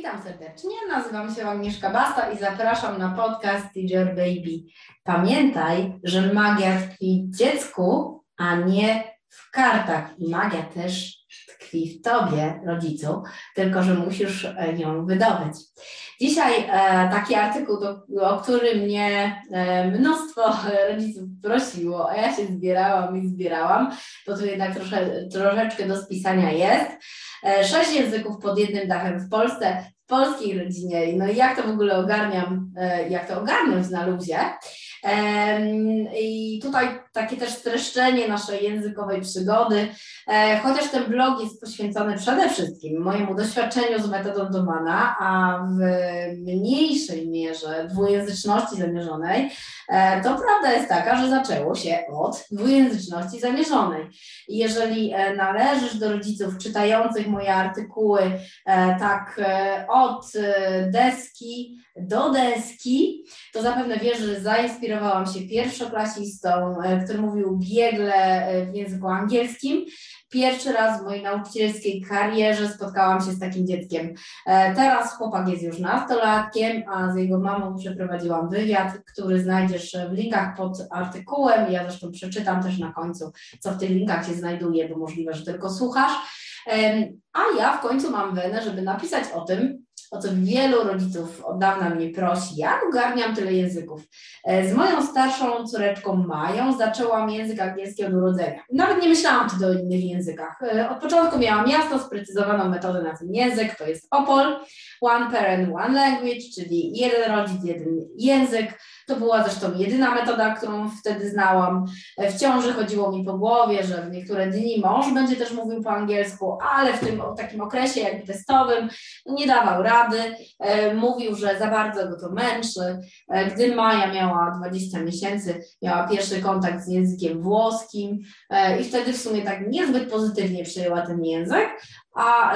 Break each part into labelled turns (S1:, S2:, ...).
S1: Witam serdecznie, nazywam się Agnieszka Basta i zapraszam na podcast Teacher Baby. Pamiętaj, że magia tkwi w dziecku, a nie w kartach. I magia też tkwi w Tobie, rodzicu, tylko że musisz ją wydobyć. Dzisiaj e, taki artykuł, do, o który mnie e, mnóstwo rodziców prosiło, a ja się zbierałam i zbierałam, bo tu jednak trosze, troszeczkę do spisania jest. E, sześć języków pod jednym dachem w Polsce, w polskiej rodzinie. No i jak to w ogóle ogarniam, e, jak to ogarnąć na luzie. I tutaj takie też streszczenie naszej językowej przygody, e, chociaż ten blog jest poświęcony przede wszystkim mojemu doświadczeniu z metodą Domana, a w mniejszej mierze dwujęzyczności zamierzonej, e, to prawda jest taka, że zaczęło się od dwujęzyczności zamierzonej. I jeżeli e, należysz do rodziców czytających moje artykuły tak od deski do deski, to zapewne wiesz, że zainspirowałam się pierwszoklasistą, e, który mówił biegle e, w języku angielskim. Pierwszy raz w mojej nauczycielskiej karierze spotkałam się z takim dzieckiem. E, teraz chłopak jest już nastolatkiem, a z jego mamą przeprowadziłam wywiad, który znajdziesz w linkach pod artykułem. Ja zresztą przeczytam też na końcu, co w tych linkach się znajduje, bo możliwe, że tylko słuchasz. A ja w końcu mam wenę, żeby napisać o tym, o co wielu rodziców od dawna mnie prosi. Ja ogarniam tyle języków. E, z moją starszą córeczką Mają zaczęłam język angielski od urodzenia. Nawet nie myślałam wtedy o innych językach. E, od początku miałam jasno sprecyzowaną metodę na ten język, to jest OPOL, One Parent, One Language, czyli jeden rodzic, jeden język. To była zresztą jedyna metoda, którą wtedy znałam. E, w ciąży chodziło mi po głowie, że w niektóre dni mąż będzie też mówił po angielsku, ale w tym takim okresie jakby testowym nie dawał rady. E, mówił, że za bardzo go to męczy. E, gdy Maja miała 20 miesięcy, miała pierwszy kontakt z językiem włoskim i wtedy w sumie tak niezbyt pozytywnie przyjęła ten język, a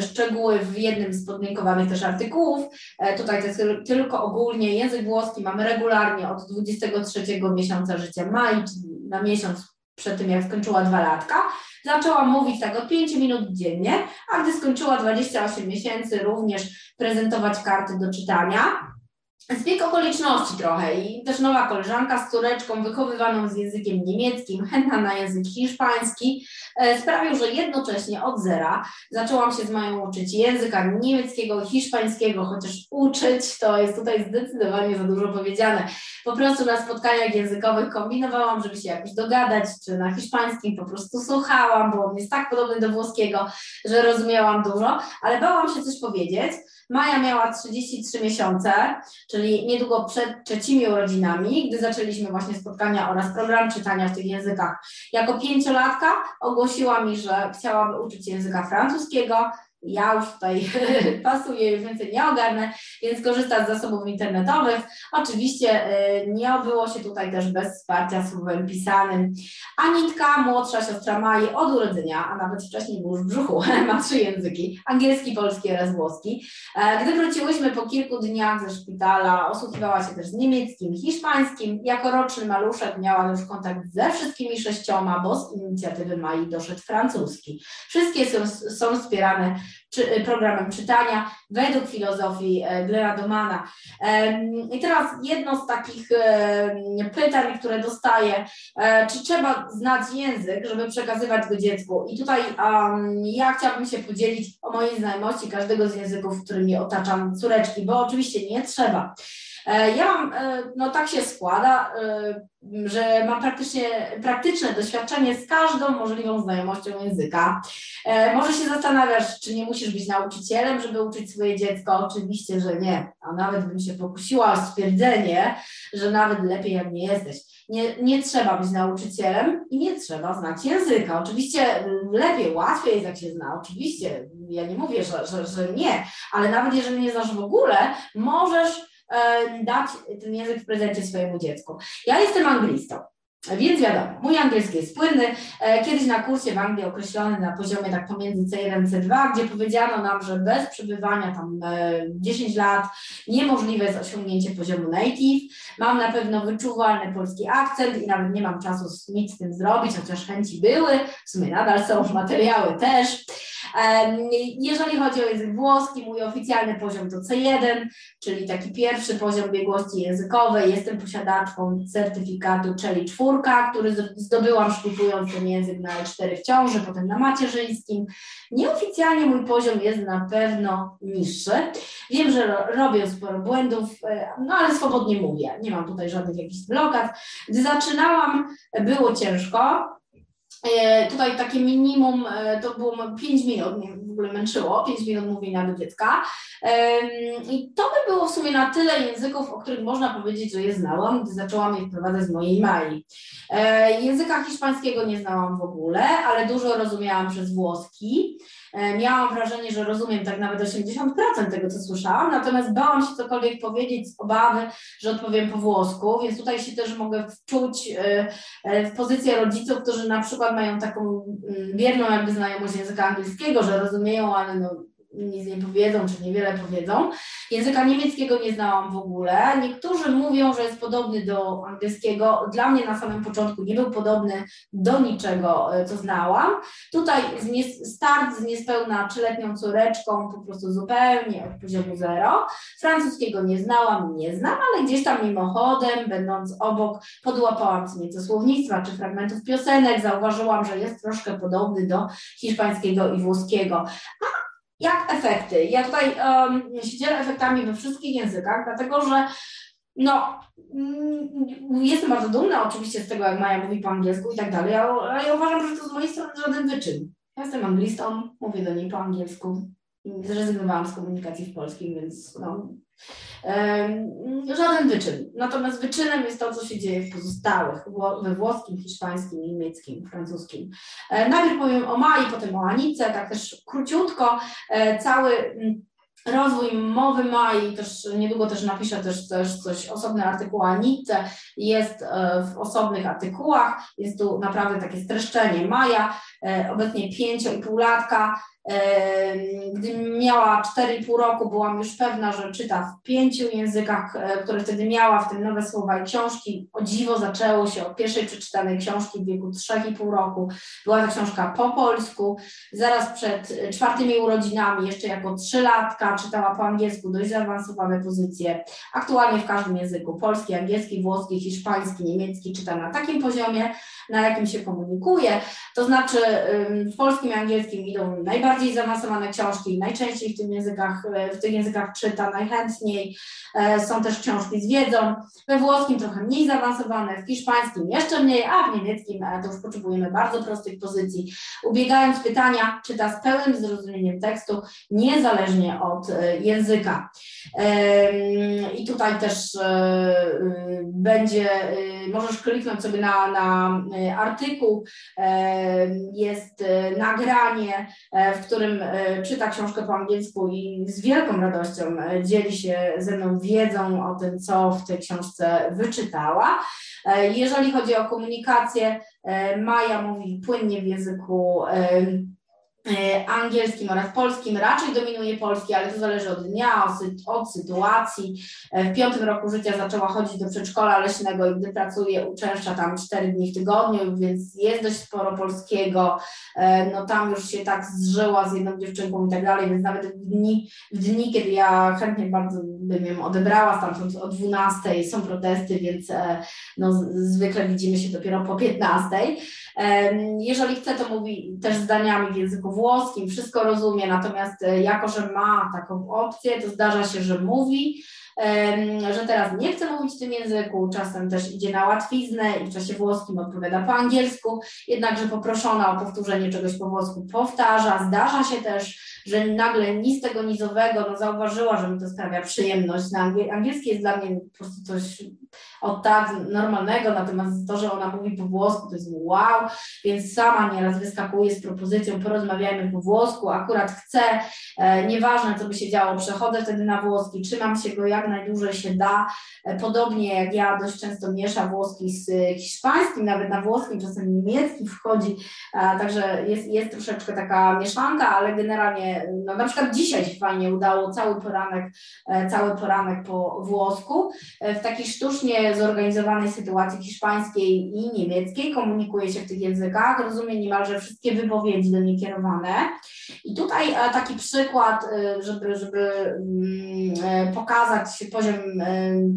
S1: szczegóły w jednym z podlinkowanych też artykułów. E, tutaj to jest tylko ogólnie język włoski mamy regularnie od 23 miesiąca życia Mai, czyli na miesiąc przed tym, jak skończyła dwa latka. Zaczęła mówić tak od 5 minut dziennie, a gdy skończyła 28 miesięcy, również prezentować karty do czytania. Zbieg okoliczności trochę i też nowa koleżanka z córeczką wychowywaną z językiem niemieckim, chętna na język hiszpański, e, sprawił, że jednocześnie od zera zaczęłam się z moją uczyć języka niemieckiego, hiszpańskiego, chociaż uczyć to jest tutaj zdecydowanie za dużo powiedziane. Po prostu na spotkaniach językowych kombinowałam, żeby się jakoś dogadać, czy na hiszpańskim po prostu słuchałam, bo on jest tak podobny do włoskiego, że rozumiałam dużo, ale bałam się coś powiedzieć. Maja miała 33 miesiące, czyli niedługo przed trzecimi urodzinami, gdy zaczęliśmy właśnie spotkania oraz program czytania w tych językach. Jako pięciolatka ogłosiła mi, że chciałaby uczyć języka francuskiego, ja już tutaj pasuję, już więcej nie ogarnę, więc korzystam z zasobów internetowych. Oczywiście y, nie obyło się tutaj też bez wsparcia słowem pisanym. Anitka, młodsza siostra Mai od urodzenia, a nawet wcześniej był już w brzuchu, ma trzy języki, angielski, polski oraz włoski. E, gdy wróciłyśmy po kilku dniach ze szpitala, osłuchiwała się też z niemieckim, hiszpańskim. Jako roczny maluszek miała już kontakt ze wszystkimi sześcioma, bo z inicjatywy Mai doszedł francuski. Wszystkie są, są wspierane czy, y, programem czytania według filozofii e, Glena Domana. I teraz jedno z takich pytań, które dostaję, e, czy trzeba znać język, żeby przekazywać go dziecku? I tutaj um, ja chciałabym się podzielić o mojej znajomości każdego z języków, którymi otaczam córeczki, bo oczywiście nie trzeba. E, ja mam, no tak się składa, że mam praktycznie, praktyczne doświadczenie z każdą możliwą znajomością języka. E, może się zastanawiasz, czy nie musisz być nauczycielem, żeby uczyć swoje dziecko? Oczywiście, że nie. A nawet bym się pokusiła o stwierdzenie, że nawet lepiej jak nie jesteś. Nie, nie trzeba być nauczycielem i nie trzeba znać języka. Oczywiście lepiej, łatwiej jest jak się zna. Oczywiście, ja nie mówię, że, że, że nie, ale nawet jeżeli nie znasz w ogóle, możesz E, dać ten język w prezencie swojemu dziecku. Ja jestem anglistą. Więc wiadomo, mój angielski jest płynny. E, kiedyś na kursie w Anglii określony na poziomie tak pomiędzy C1 C2, gdzie powiedziano nam, że bez przebywania tam 10 e, lat niemożliwe jest osiągnięcie poziomu native. Mam na pewno wyczuwalny polski akcent i nawet nie mam czasu nic z tym zrobić, chociaż chęci były, w sumie nadal są materiały też. Jeżeli chodzi o język włoski, mój oficjalny poziom to C1, czyli taki pierwszy poziom biegłości językowej. Jestem posiadaczką certyfikatu Czeli czwórka, który zdobyłam szlifując ten język na L4 w ciąży, potem na macierzyńskim. Nieoficjalnie mój poziom jest na pewno niższy. Wiem, że robię sporo błędów, e, no ale swobodnie mówię. Nie mam tutaj żadnych jakichś blokad. Gdy zaczynałam, było ciężko. E, tutaj takie minimum e, to było 5 minut, ogóle męczyło, 5 minut mówienia do dziecka. I to by było w sumie na tyle języków, o których można powiedzieć, że je znałam, gdy zaczęłam je wprowadzać z mojej Mai. E, języka hiszpańskiego nie znałam w ogóle, ale dużo rozumiałam przez włoski. Miałam wrażenie, że rozumiem tak nawet 80% tego, co słyszałam, natomiast bałam się cokolwiek powiedzieć z obawy, że odpowiem po włosku, więc tutaj się też mogę wczuć w pozycję rodziców, którzy na przykład mają taką mm, wierną jakby znajomość języka angielskiego, że rozumieją, ale no nic nie powiedzą, czy niewiele powiedzą. Języka niemieckiego nie znałam w ogóle. Niektórzy mówią, że jest podobny do angielskiego. Dla mnie na samym początku nie był podobny do niczego, e, co znałam. Tutaj start z niespełna trzyletnią córeczką, po prostu zupełnie od poziomu zero. Francuskiego nie znałam, nie znam, ale gdzieś tam mimochodem, będąc obok, podłapałam co nieco słownictwa czy fragmentów piosenek, zauważyłam, że jest troszkę podobny do hiszpańskiego i włoskiego. A jak efekty? Ja tutaj um, się dzielę efektami we wszystkich językach, dlatego że no, mm, jestem bardzo dumna oczywiście z tego, jak Maja mówi po angielsku i tak dalej, ale ja uważam, że to z mojej strony żaden wyczyn. Ja jestem anglistą, mówię do niej po angielsku. Zrezygnowałam z komunikacji w polskim, więc no, Żaden wyczyn. Natomiast wyczynem jest to, co się dzieje w pozostałych, we włoskim, hiszpańskim, niemieckim, francuskim. E, najpierw powiem o Mai, potem o Anice, tak też króciutko. E, cały mm, rozwój mowy Mai, też niedługo też napiszę też, też coś, osobny artykuł o Anice, jest e, w osobnych artykułach, jest tu naprawdę takie streszczenie Maja, obecnie 5,5 latka, gdy miała 4,5 roku, byłam już pewna, że czyta w pięciu językach, e, które wtedy miała, w tym nowe słowa i książki. O dziwo zaczęło się od pierwszej przeczytanej książki w wieku 3,5 roku. Była to książka po polsku. Zaraz przed czwartymi urodzinami, jeszcze jako trzylatka, czytała po angielsku dość zaawansowane pozycje. Aktualnie w każdym języku, polski, angielski, włoski, hiszpański, niemiecki, czyta na takim poziomie, na jakim się komunikuje. To znaczy w polskim i angielskim idą najbardziej zaawansowane książki, najczęściej w, tym językach, w tych językach czyta najchętniej. E, są też książki z wiedzą. We włoskim trochę mniej zaawansowane, w hiszpańskim jeszcze mniej, a w niemieckim e, to już potrzebujemy bardzo prostych pozycji. Ubiegając pytania, czyta z pełnym zrozumieniem tekstu, niezależnie od e, języka. I tutaj też będzie, możesz kliknąć sobie na, na artykuł, jest nagranie, w którym czyta książkę po angielsku i z wielką radością dzieli się ze mną wiedzą o tym, co w tej książce wyczytała. Jeżeli chodzi o komunikację, Maja mówi płynnie w języku angielskim oraz polskim. Raczej dominuje polski, ale to zależy od dnia, od sytuacji. E, w piątym roku życia zaczęła chodzić do przedszkola leśnego i gdy pracuje, uczęszcza tam cztery dni w tygodniu, więc jest dość sporo polskiego. E, no tam już się tak zżyła z jedną dziewczynką i tak dalej, więc nawet w dni, w dni kiedy ja chętnie bardzo bym ją odebrała stamtąd o 12 są protesty, więc no, zwykle widzimy się dopiero po 15. Jeżeli chce, to mówi też zdaniami w języku włoskim, wszystko rozumie, natomiast e, jako, że ma taką opcję, to zdarza się, że mówi, że teraz nie chce mówić w tym języku, czasem też idzie na łatwiznę i w czasie włoskim odpowiada po angielsku, jednakże poproszona o powtórzenie czegoś po włosku powtarza. Zdarza się też, że nagle nic tego nizowego, no zauważyła, że mi to sprawia przyjemność. Na angielski jest dla mnie po prostu coś od tak normalnego, natomiast to, że ona mówi po włosku, to jest wow, więc sama nieraz wyskakuje z propozycją, porozmawiajmy po włosku, akurat chcę, e, nieważne co by się działo, przechodzę wtedy na włoski, trzymam się go jak najdłużej się da, e, podobnie jak ja dość często miesza włoski z hiszpańskim, nawet na włoskim, czasem niemiecki wchodzi, e, także jest, jest troszeczkę taka mieszanka, ale generalnie no na przykład dzisiaj się fajnie udało cały poranek, e, cały poranek po włosku. E, w takiej sztucznie zorganizowanej sytuacji hiszpańskiej i niemieckiej komunikuje się w tych językach, rozumie niemalże wszystkie wypowiedzi do niej kierowane. I tutaj taki przykład, żeby, żeby mm, pokazać poziom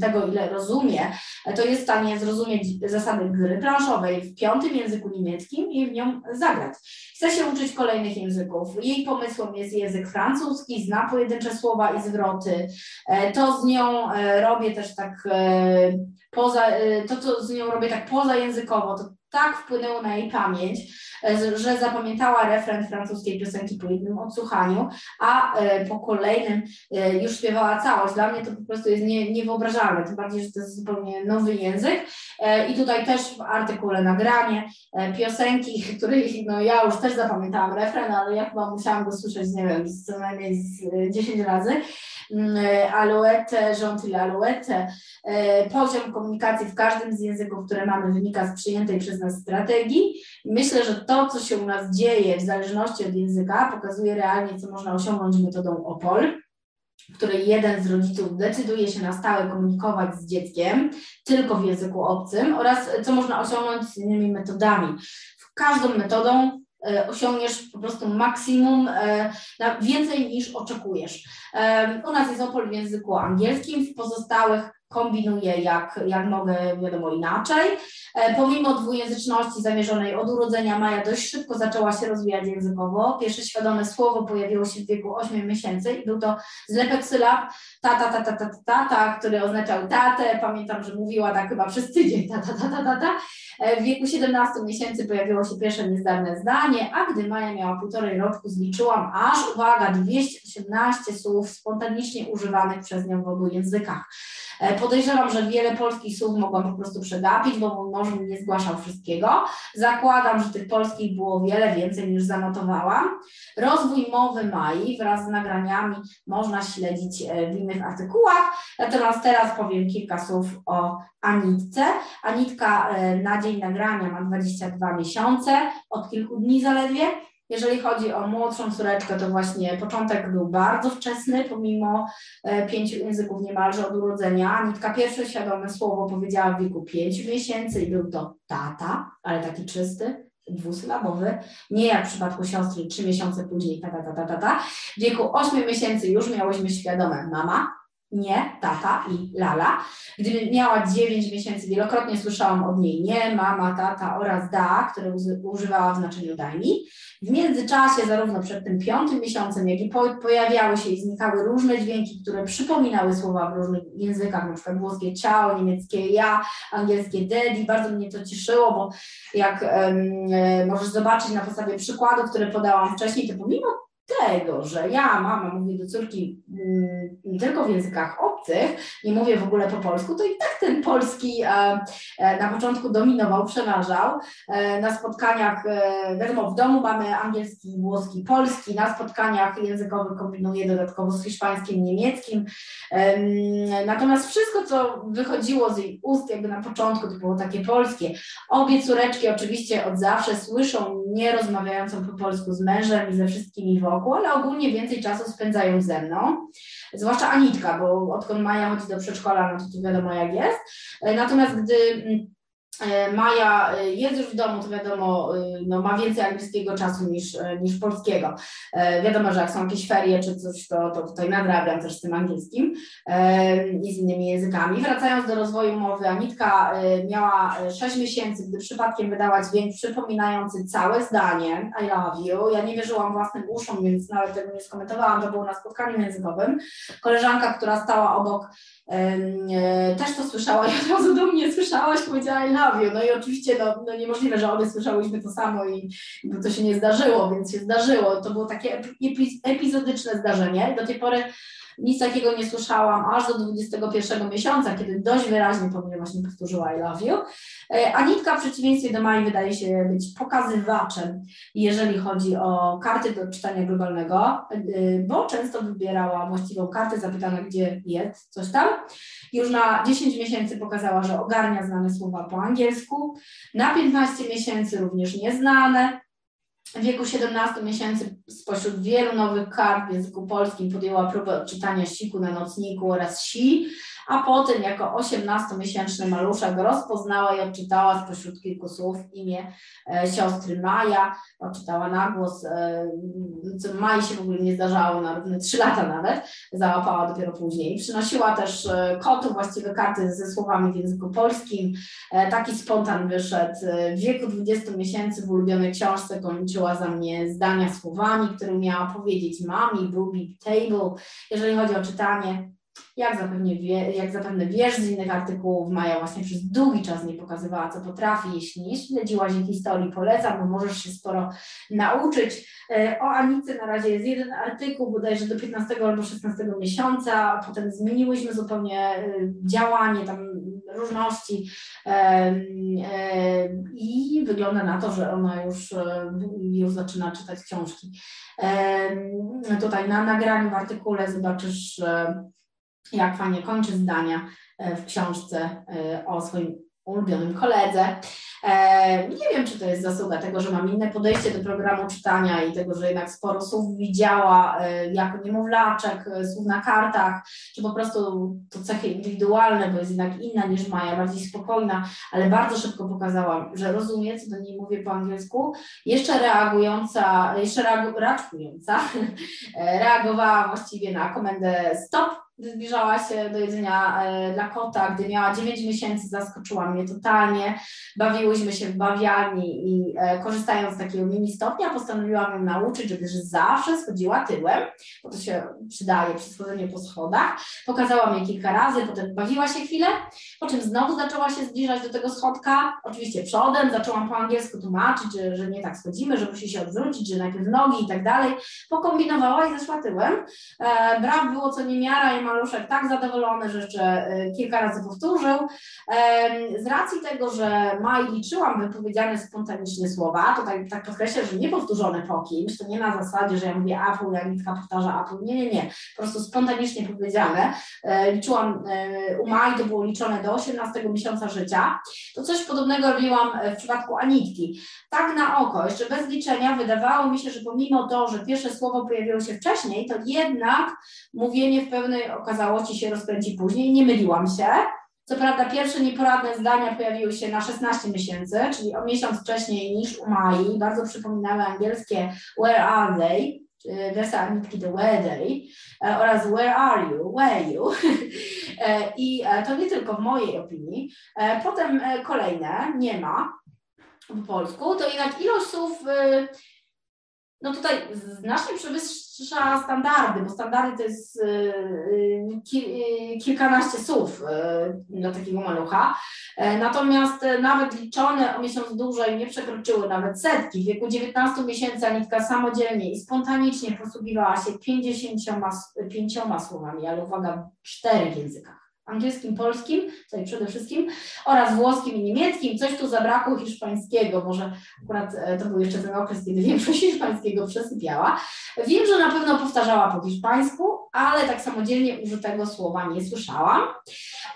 S1: tego, ile rozumie, to jest w stanie zrozumieć zasady gry planszowej w piątym języku niemieckim i w nią zagrać. Chce się uczyć kolejnych języków. Jej pomysłem jest język francuski, zna pojedyncze słowa i zwroty. E, to z nią e, robię też tak e, poza, to co z nią robię tak pozajęzykowo, to tak wpłynęło na jej pamięć, że zapamiętała refren francuskiej piosenki po jednym odsłuchaniu, a po kolejnym już śpiewała całość. Dla mnie to po prostu jest nie, niewyobrażalne, tym bardziej, że to jest zupełnie nowy język. I tutaj też w artykule nagranie piosenki, której no, ja już też zapamiętałam refren, ale ja chyba musiałam go słyszeć, nie wiem, co najmniej z 10 razy. Mm, Alouette, Gentil Alouette. Poziom komunikacji w każdym z języków, które mamy, wynika z przyjętej przez nas strategii. Myślę, że to, co się u nas dzieje w zależności od języka, pokazuje realnie, co można osiągnąć metodą OPOL w której jeden z rodziców decyduje się na stałe komunikować z dzieckiem tylko w języku obcym oraz co można osiągnąć z innymi metodami. Każdą metodą e, osiągniesz po prostu maksimum, e, więcej niż oczekujesz. E, u nas jest opol w języku angielskim, w pozostałych kombinuję jak, jak mogę, wiadomo, inaczej. E, pomimo dwujęzyczności zamierzonej od urodzenia Maja dość szybko zaczęła się rozwijać językowo. Pierwsze świadome słowo pojawiło się w wieku 8 miesięcy i był to zlepek sylab tata, tata, tata, tata, który oznaczał tatę. Pamiętam, że mówiła tak chyba przez tydzień tata, tata, tata. E, w wieku 17 miesięcy pojawiło się pierwsze niezdarne zdanie, a gdy Maja miała półtorej roku, zliczyłam aż, uwaga, 218 słów spontanicznie używanych przez nią w obu językach. E, podejrzewam, że wiele polskich słów mogłam po prostu przegapić, bo mój mąż nie zgłaszał wszystkiego. Zakładam, że tych polskich było wiele więcej niż zanotowałam. Rozwój mowy Mai wraz z nagraniami można śledzić e, w innych artykułach. Natomiast teraz powiem kilka słów o Anitce. Anitka e, na dzień nagrania ma 22 miesiące, od kilku dni zaledwie. Jeżeli chodzi o młodszą córeczkę, to właśnie początek był bardzo wczesny, pomimo e, pięciu języków niemalże od urodzenia. Anitka pierwsze świadome słowo powiedziała w wieku pięciu miesięcy i był to tata, ale taki czysty, dwusylabowy, nie jak w przypadku siostry trzy miesiące później tata, tata, tata. W wieku ośmiu miesięcy już miałyśmy świadome mama, nie, tata i lala. Gdy miała 9 miesięcy, wielokrotnie słyszałam od niej nie, mama, tata oraz da, które używała w znaczeniu daj mi. W międzyczasie, zarówno przed tym piątym miesiącem, jak i po, pojawiały się i znikały różne dźwięki, które przypominały słowa w różnych językach, przykład włoskie ciao, niemieckie ja, angielskie daddy. Bardzo mnie to cieszyło, bo jak um, możesz zobaczyć na podstawie przykładów, które podałam wcześniej, to pomimo tego, że ja, mama, mówię do córki mm, tylko w językach obcych, nie mówię w ogóle po polsku, to i tak ten polski e, e, na początku dominował, przeważał. E, na spotkaniach, e, wiadomo, w domu mamy angielski, włoski, polski, na spotkaniach językowych kombinuję dodatkowo z hiszpańskim, niemieckim. natomiast wszystko, co wychodziło z jej ust jakby na początku, to było takie polskie. Obie córeczki oczywiście od zawsze słyszą nie rozmawiającą po polsku z mężem i ze wszystkimi wokół, roku, ale ogólnie więcej czasu spędzają ze mną, zwłaszcza Anitka, bo odkąd Maja chodzi do przedszkola, no to, to wiadomo jak jest. Natomiast gdy mm, E, Maja e, jest już w domu, to wiadomo, e, no, ma więcej angielskiego czasu niż, niż polskiego. Wiadomo, że jak są jakieś ferie czy coś, to, to tutaj nadrabiam też z tym angielskim i z innymi językami. Wracając do rozwoju mowy, Anitka miała 6 miesięcy, gdy przypadkiem wydała dźwięk przypominający całe zdanie I love you. Ja nie wierzyłam własnym uszom, więc nawet tego nie skomentowałam, to było na spotkaniu językowym. Koleżanka, która stała obok, też to słyszała i od razu do mnie słyszałaś, powiedziała I love no i oczywiście no, no niemożliwe, że obie słyszałyśmy to samo i bo to się nie zdarzyło, więc się zdarzyło. To było takie epizodyczne zdarzenie. Do tej pory nic takiego nie słyszałam aż do 21 miesiąca, kiedy dość wyraźnie po właśnie powtórzyła I love you. E, Anitka w przeciwieństwie do Mai wydaje się być pokazywaczem, jeżeli chodzi o karty do czytania globalnego, e, bo często wybierała właściwą kartę, zapytana gdzie jest, coś tam. Już na 10 miesięcy pokazała, że ogarnia znane słowa po angielsku, na 15 miesięcy również nieznane, w wieku 17 miesięcy spośród wielu nowych kart w języku polskim podjęła próbę odczytania siku na nocniku oraz si, a potem jako 18-miesięczny maluszek rozpoznała i odczytała spośród kilku słów imię e, siostry Maja, odczytała na głos, e, co Mai się w ogóle nie zdarzało na równe 3 lata nawet, załapała dopiero później. Przynosiła też e, kotu właściwe karty ze słowami w języku polskim. Taki spontan wyszedł. W wieku 20 miesięcy w ulubionej książce kończyła za mnie zdania słowami, które miała powiedzieć mami, bubi, table. Jeżeli chodzi o czytanie, jak zapewne, wie, jak zapewne wiesz z innych artykułów, Maja właśnie przez długi czas nie pokazywała, co potrafi. Jeśli nie śledziłaś jej historii, polecam, bo możesz się sporo nauczyć. E, o Anicy na razie jest jeden artykuł, bodajże do 15 albo 16 miesiąca, potem zmieniłyśmy zupełnie e, działanie, tam różności i wygląda na to, że ona już, e, już zaczyna czytać książki. Tutaj na nagraniu w artykule zobaczysz jak fajnie kończy zdania e, w książce e, o swoim ulubionym koledze. E, nie wiem, czy to jest zasługa tego, że mam inne podejście do programu czytania i tego, że jednak sporo słów widziała jako niemowlaczek, słów na kartach, czy po prostu to cechy indywidualne, bo jest jednak inna niż Maja, bardziej spokojna, ale bardzo szybko pokazałam, że rozumie, co do niej mówię po angielsku, jeszcze reagująca, jeszcze reagująca, reagowała właściwie na komendę stop, zbliżała się do jedzenia e, dla kota, gdy miała 9 miesięcy, zaskoczyła mnie totalnie. Bawiłyśmy się w bawialni i e, korzystając z takiego mini stopnia, postanowiłam ją nauczyć, żeby zawsze schodziła tyłem, bo to się przydaje przy schodzeniu po schodach. Pokazałam jej kilka razy, potem bawiła się chwilę, po czym znowu zaczęła się zbliżać do tego schodka, oczywiście przodem, zaczęłam po angielsku tłumaczyć, że, że nie tak schodzimy, że musi się odwrócić, że najpierw nogi i tak dalej. Pokombinowała i zeszła tyłem. E, brak było co niemiara i maluszek tak zadowolony, że jeszcze y, kilka razy powtórzył. Z racji tego, że Maj liczyłam wypowiedziane spontanicznie słowa, to tak, tak podkreślę, że nie powtórzone po kimś, to nie na zasadzie, że ja mówię Apple, jak Nitka powtarza Apple, nie, nie, nie, po prostu spontanicznie powiedziane. E, liczyłam, e, u Maj to było liczone do 18 miesiąca życia, to coś podobnego robiłam w przypadku Anitki. Tak na oko, jeszcze bez liczenia, wydawało mi się, że pomimo to, że pierwsze słowo pojawiło się wcześniej, to jednak mówienie w pewnej okazałości się rozkręci później. Nie myliłam się. Co prawda pierwsze nieporadne zdania pojawiły się na 16 miesięcy, czyli o miesiąc wcześniej niż u Mai. Bardzo przypominały angielskie where are they, wersja Anitki to where they oraz where are you, where you. E, I e, to nie tylko w mojej opinii. E, potem kolejne, nie ma po polsku, to jednak ilość słów no tutaj znacznie przewyższa standardy, bo standardy to jest y, y, kilkanaście słów y, dla takiego malucha. E, natomiast nawet liczone o miesiąc dłużej nie przekroczyły nawet setki. W wieku 19 miesięcy Anitka samodzielnie i spontanicznie posługiwała się 55 słowami, ale uwaga, w czterech językach angielskim, polskim, tutaj przede wszystkim, oraz włoskim i niemieckim. Coś tu zabrakło hiszpańskiego, może akurat e, to był jeszcze ten okres, kiedy większość hiszpańskiego przesypiała. Wiem, że na pewno powtarzała po hiszpańsku, ale tak samodzielnie użytego słowa nie słyszałam.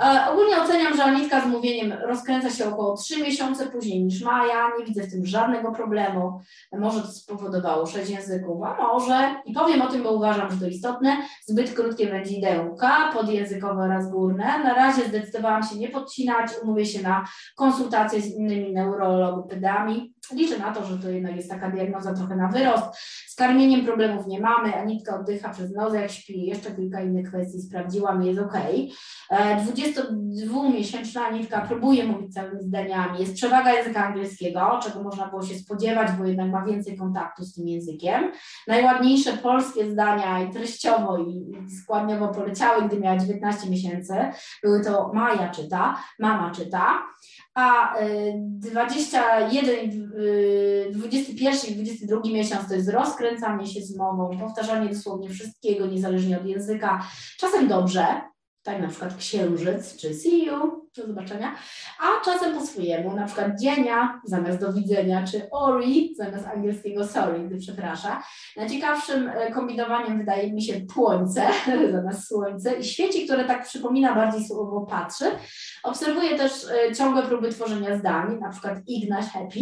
S1: E, ogólnie oceniam, że Anitka z mówieniem rozkręca się około 3 miesiące później niż Maja. Nie widzę w tym żadnego problemu. Może to spowodowało sześć języków, a może, i powiem o tym, bo uważam, że to istotne, zbyt krótkie wędzidełka podjęzykowe oraz górne. Na razie zdecydowałam się nie podcinać, umówię się na konsultacje z innymi neurologopedami. Liczę na to, że to jednak jest taka diagnoza trochę na wyrost. Z karmieniem problemów nie mamy, Anitka oddycha przez nos, jak śpi, jeszcze kilka innych kwestii sprawdziłam, jest ok. 22-miesięczna e, Anitka próbuje mówić całymi zdaniami, jest przewaga języka angielskiego, czego można było się spodziewać, bo jednak ma więcej kontaktu z tym językiem. Najładniejsze polskie zdania i treściowo i składniowo poleciały, gdy miała 19 miesięcy. Były to Maja czyta, mama czyta a 21, 21 i 22 miesiąc to jest rozkręcanie się z mową, powtarzanie dosłownie wszystkiego, niezależnie od języka. Czasem dobrze, tak na przykład księżyc, czy see you, do zobaczenia, a czasem po swojemu, na przykład dzienia zamiast do widzenia, czy ori zamiast angielskiego sorry, gdy przeprasza. Najciekawszym e, kombinowaniem wydaje mi się płońce zamiast słońce i świeci, które tak przypomina bardziej słowo patrzy. Obserwuję też e, ciągłe próby tworzenia zdań, na przykład Ignaś happy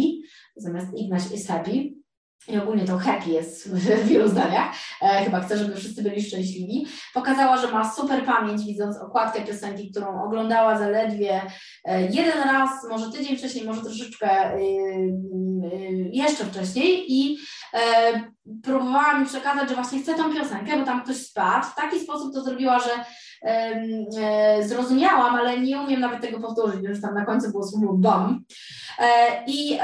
S1: zamiast Ignaś is happy, i ogólnie to happy jest w wielu zdaniach, e, chyba chcę, żeby wszyscy byli szczęśliwi, pokazała, że ma super pamięć, widząc okładkę piosenki, którą oglądała zaledwie e, jeden raz, może tydzień wcześniej, może troszeczkę e, jeszcze wcześniej. I e, próbowała mi przekazać, że właśnie chce tą piosenkę, bo tam ktoś spadł. W taki sposób to zrobiła, że e, zrozumiałam, ale nie umiem nawet tego powtórzyć, więc tam na końcu było słowo bam. E, I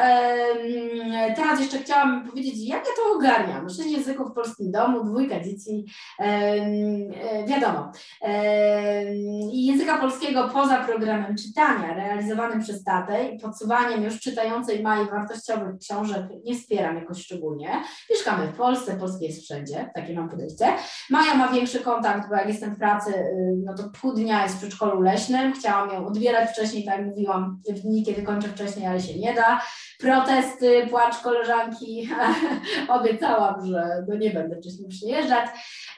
S1: teraz jeszcze chciałam powiedzieć, jak ja to ogarniam. Sześć języków w polskim domu, dwójka dzieci, e, wiadomo. I języka polskiego poza programem czytania realizowanym przez tatę i podsuwaniem już czytającej Mai wartościowych książek nie wspieram jakoś szczególnie. Mieszkamy w Polsce, polskie jest wszędzie, takie mam podejście. Maja ma większy kontakt, bo jak jestem w pracy, y, no to pół dnia jest w przedszkolu leśnym. Chciałam ją odbierać wcześniej, tak jak mówiłam, w dni, kiedy kończę wcześniej, ale się nie da. Protesty, płacz koleżanki. Obiecałam, że no nie będę wcześniej przyjeżdżać.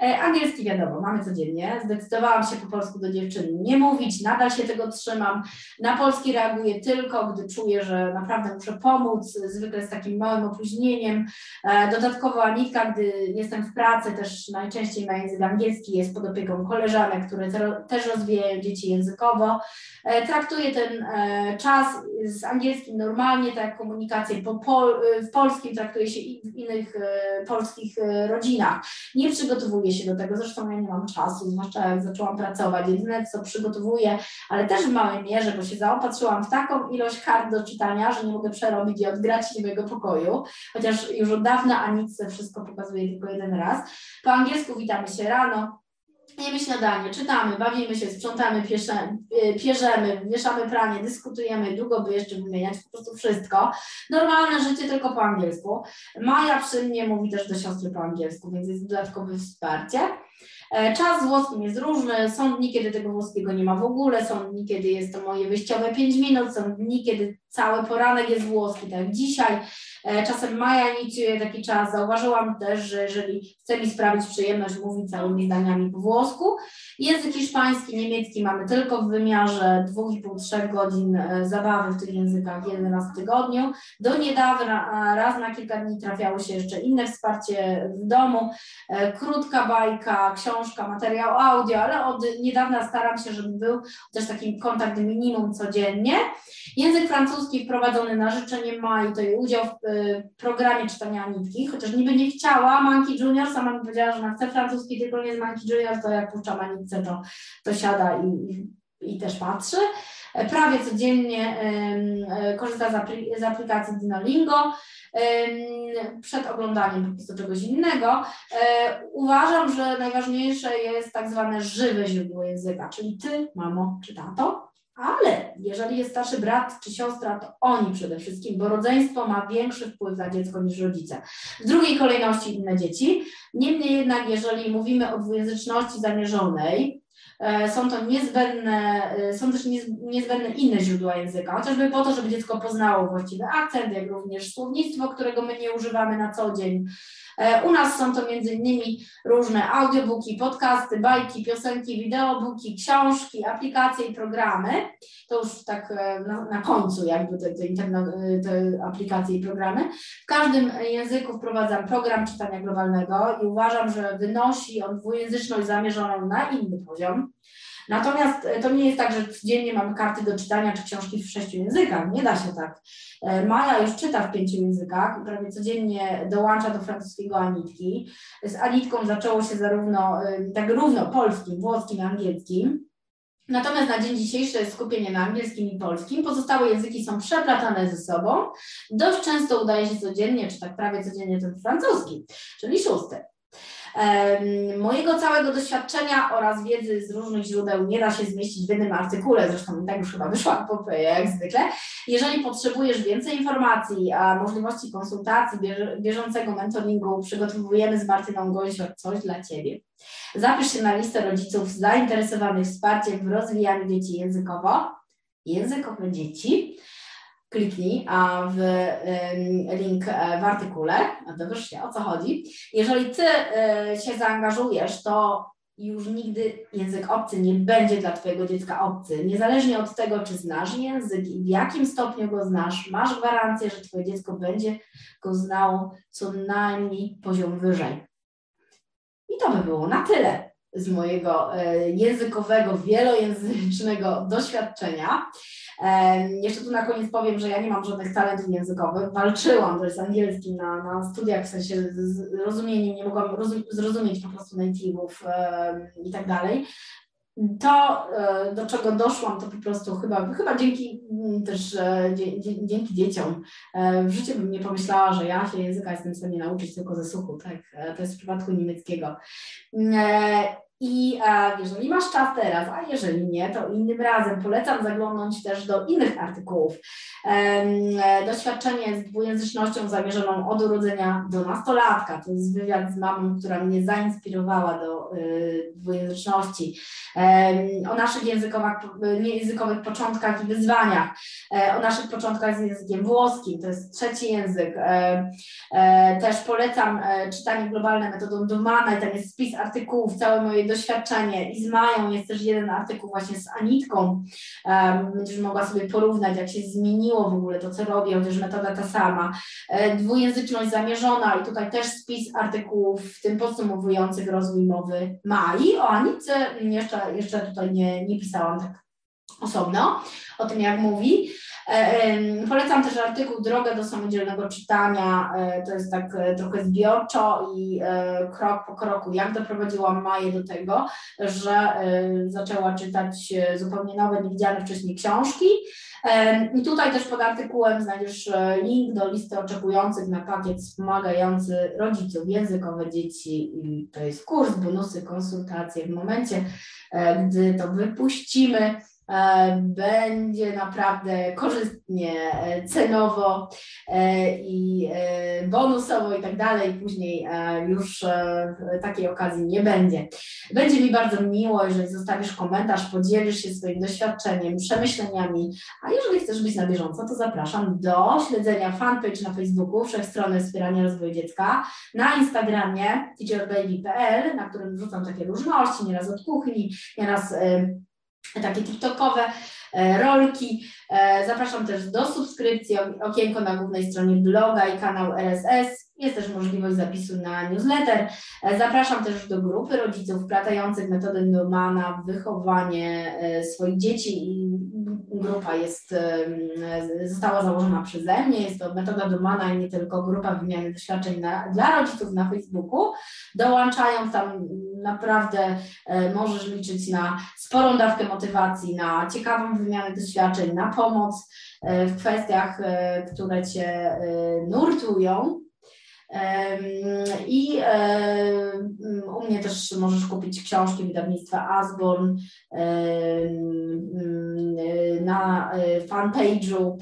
S1: E, angielski wiadomo, mamy codziennie. Zdecydowałam się po polsku do dziewczyny nie mówić, nadal się tego trzymam. Na polski reaguję tylko, gdy czuję, że naprawdę muszę pomóc, zwykle z takim małym opóźnieniem. E, dodatkowo Anitka, gdy jestem w pracy, też najczęściej na język angielski jest pod opieką koleżanek, które też rozwijają dzieci językowo. E, traktuję ten czas z angielskim normalnie, tak jak komunikację po pol, w polskim traktuje się i w innych polskich rodzinach. Nie przygotowuję się do tego, zresztą ja nie mam czasu, zwłaszcza jak zaczęłam pracować. Jedyne, co przygotowuję, ale też w małej mierze, bo się zaopatrzyłam w taką ilość kart do czytania, że nie mogę przerobić i odgrać się mojego pokoju, chociaż już od dawna Anice wszystko pokazuje tylko jeden raz. Po angielsku witamy się rano, jemy śniadanie, czytamy, bawimy się, sprzątamy, y, pierzemy, mieszamy pranie, dyskutujemy, długo by jeszcze wymieniać, po prostu wszystko. Normalne życie tylko po angielsku. Maja przy mnie mówi też do siostry po angielsku, więc jest dodatkowe wsparcie. E, czas z włoskim jest różny, są dni, kiedy tego włoskiego nie ma w ogóle, są dni, kiedy jest to moje wyjściowe 5 minut, są dni, kiedy cały poranek jest włoski, tak jak dzisiaj. E, czasem Maja inicjuje taki czas. Zauważyłam też, że jeżeli chce mi sprawić przyjemność, mówi całymi zdaniami po włosku. Język hiszpański, niemiecki mamy tylko w wymiarze 2,5-3 godzin e, zabawy w tych językach jeden raz w tygodniu. Do niedawna, raz na kilka dni trafiało się jeszcze inne wsparcie w domu. Krótka bajka, książka, materiał audio, ale od niedawna staram się, żeby był też taki kontakt minimum codziennie. Język francuski wprowadzony na życzenie Mai, to jej udział w programie czytania nitki, chociaż niby nie chciała. Monkey Junior, sama mi powiedziała, że ona chce francuski, tylko nie z Monkey Junior, to jak puszcza Manitce, to, to siada i, i, i też patrzy. Prawie codziennie korzysta z, aplikacji Dinolingo przed oglądaniem po prostu czegoś innego. E, uważam, że najważniejsze jest tak zwane żywe źródło języka, czyli ty, mamo czy tato, ale jeżeli jest starszy brat czy siostra, to oni przede wszystkim, bo rodzeństwo ma większy wpływ na dziecko niż rodzice. W drugiej kolejności inne dzieci. Niemniej jednak, jeżeli mówimy o dwujęzyczności zamierzonej, E, są to niezbędne, e, są też niezbędne inne źródła języka, chociażby po to, żeby dziecko poznało właściwy akcent, jak również słownictwo, którego my nie używamy na co dzień. E, u nas są to innymi różne audiobooki, podcasty, bajki, piosenki, wideobooki, książki, aplikacje i programy. To już tak na, na końcu jakby te, te, te aplikacje i programy. W każdym języku wprowadzam program czytania globalnego i uważam, że wynosi on dwujęzyczność zamierzoną na inny poziom. Natomiast e, to nie jest tak, że codziennie mamy karty do czytania czy książki w sześciu językach. Nie da się tak. E, Maja już czyta w pięciu językach, prawie codziennie dołącza do francuskiego Anitki. Z Anitką zaczęło się zarówno e, tak równo polskim, włoskim, angielskim. Natomiast na dzień dzisiejszy jest skupienie na angielskim i polskim. Pozostałe języki są przeplatane ze sobą. Dość często udaje się codziennie, czy tak prawie codziennie ten francuski, czyli szósty. Mojego całego doświadczenia oraz wiedzy z różnych źródeł nie da się zmieścić w jednym artykule, zresztą tak już chyba wyszła jak zwykle. Jeżeli potrzebujesz więcej informacji, a możliwości konsultacji, bieżącego mentoringu, przygotowujemy z Martyną Gąsior coś dla Ciebie. Zapisz się na listę rodziców zainteresowanych wsparciem w rozwijaniu dzieci językowo, językowe dzieci, kliknij w link e, w artykule, a dowiesz się o co chodzi. Jeżeli Ty e, się zaangażujesz, to już nigdy język obcy nie będzie dla Twojego dziecka obcy. Niezależnie od tego, czy znasz język i w jakim stopniu go znasz, masz gwarancję, że Twoje dziecko będzie go znało co najmniej poziom wyżej. I to by było na tyle z mojego e, językowego, wielojęzycznego doświadczenia. Jeszcze tu na koniec powiem, że ja nie mam żadnych talentów językowych. Walczyłam też z angielskim na, na studiach, w sensie z rozumieniem, nie mogłam zrozumieć po prostu native'ów i tak dalej. To, e, do czego doszłam, to po prostu chyba, chyba dzięki mm, też e, dzięki dzieciom. E, w życiu bym nie pomyślała, że ja się języka jestem w stanie nauczyć tylko ze słuchu, tak? To jest w przypadku niemieckiego. I jeżeli masz czas teraz, a jeżeli nie, to innym razem polecam zaglądnąć też do innych artykułów. Doświadczenie z dwujęzycznością zamierzoną od urodzenia do nastolatka. To jest wywiad z mamą, która mnie zainspirowała do y, dwujęzyczności. O naszych językowych, językowych początkach i wyzwaniach. E, o naszych początkach z językiem włoskim, to jest trzeci język. E, e, też polecam czytanie globalne metodą Dumana i tam jest spis artykułów, całe moje doświadczenie i z Mają jest też jeden artykuł właśnie z Anitką. Będziesz mogła sobie porównać, jak się zmieniło w ogóle to, co robię, chociaż metoda ta sama. E, dwujęzyczność zamierzona i tutaj też spis artykułów, w tym podsumowujących rozwój mowy Mai. O Anitce jeszcze, jeszcze tutaj nie, nie pisałam tak osobno o tym, jak mówi. E, polecam też artykuł Droga do samodzielnego czytania. E, to jest tak e, trochę zbiorczo i krok po kroku, jak doprowadziłam Maję do tego, że zaczęła czytać zupełnie nowe, niewidziane wcześniej książki. I tutaj też pod artykułem znajdziesz link do listy oczekujących na pakiet wspomagający rodziców językowe dzieci. I to jest kurs, bonusy, konsultacje. W momencie, gdy to wypuścimy, będzie naprawdę korzystnie e, cenowo e, i bonusowo i tak dalej. Później już takiej okazji nie będzie. Będzie mi bardzo miło, jeżeli zostawisz komentarz, podzielisz się swoim doświadczeniem, przemyśleniami, a jeżeli chcesz być na bieżąco, to zapraszam do śledzenia fanpage na Facebooku Wszechstrony Wspierania Rozwoju Dziecka, na Instagramie teacherbaby.pl, na którym wrzucam takie różności, nieraz od kuchni, nieraz takie TikTokowe e, rolki. E, zapraszam też do subskrypcji, okienko na głównej stronie bloga i kanał RSS. Jest też możliwość zapisu na newsletter. E, zapraszam też do grupy rodziców wplatających metodę Neumana w wychowanie swoich dzieci i grupa jest, została założona przeze mnie. Jest to metoda Neumana i nie tylko grupa wymiany doświadczeń na, dla rodziców na Facebooku. Dołączając tam naprawdę możesz liczyć na sporą dawkę motywacji, na ciekawą wymianę doświadczeń, na pomoc e, w kwestiach, e, które Cię e, nurtują. I u mnie też możesz kupić książki wydawnictwa Asborn na fanpage'u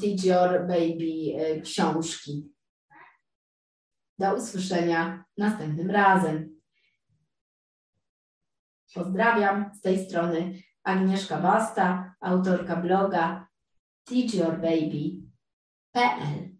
S1: Teach Your Baby książki. Do usłyszenia następnym razem. Pozdrawiam z tej strony Agnieszka Basta, autorka bloga teachyourbaby.pl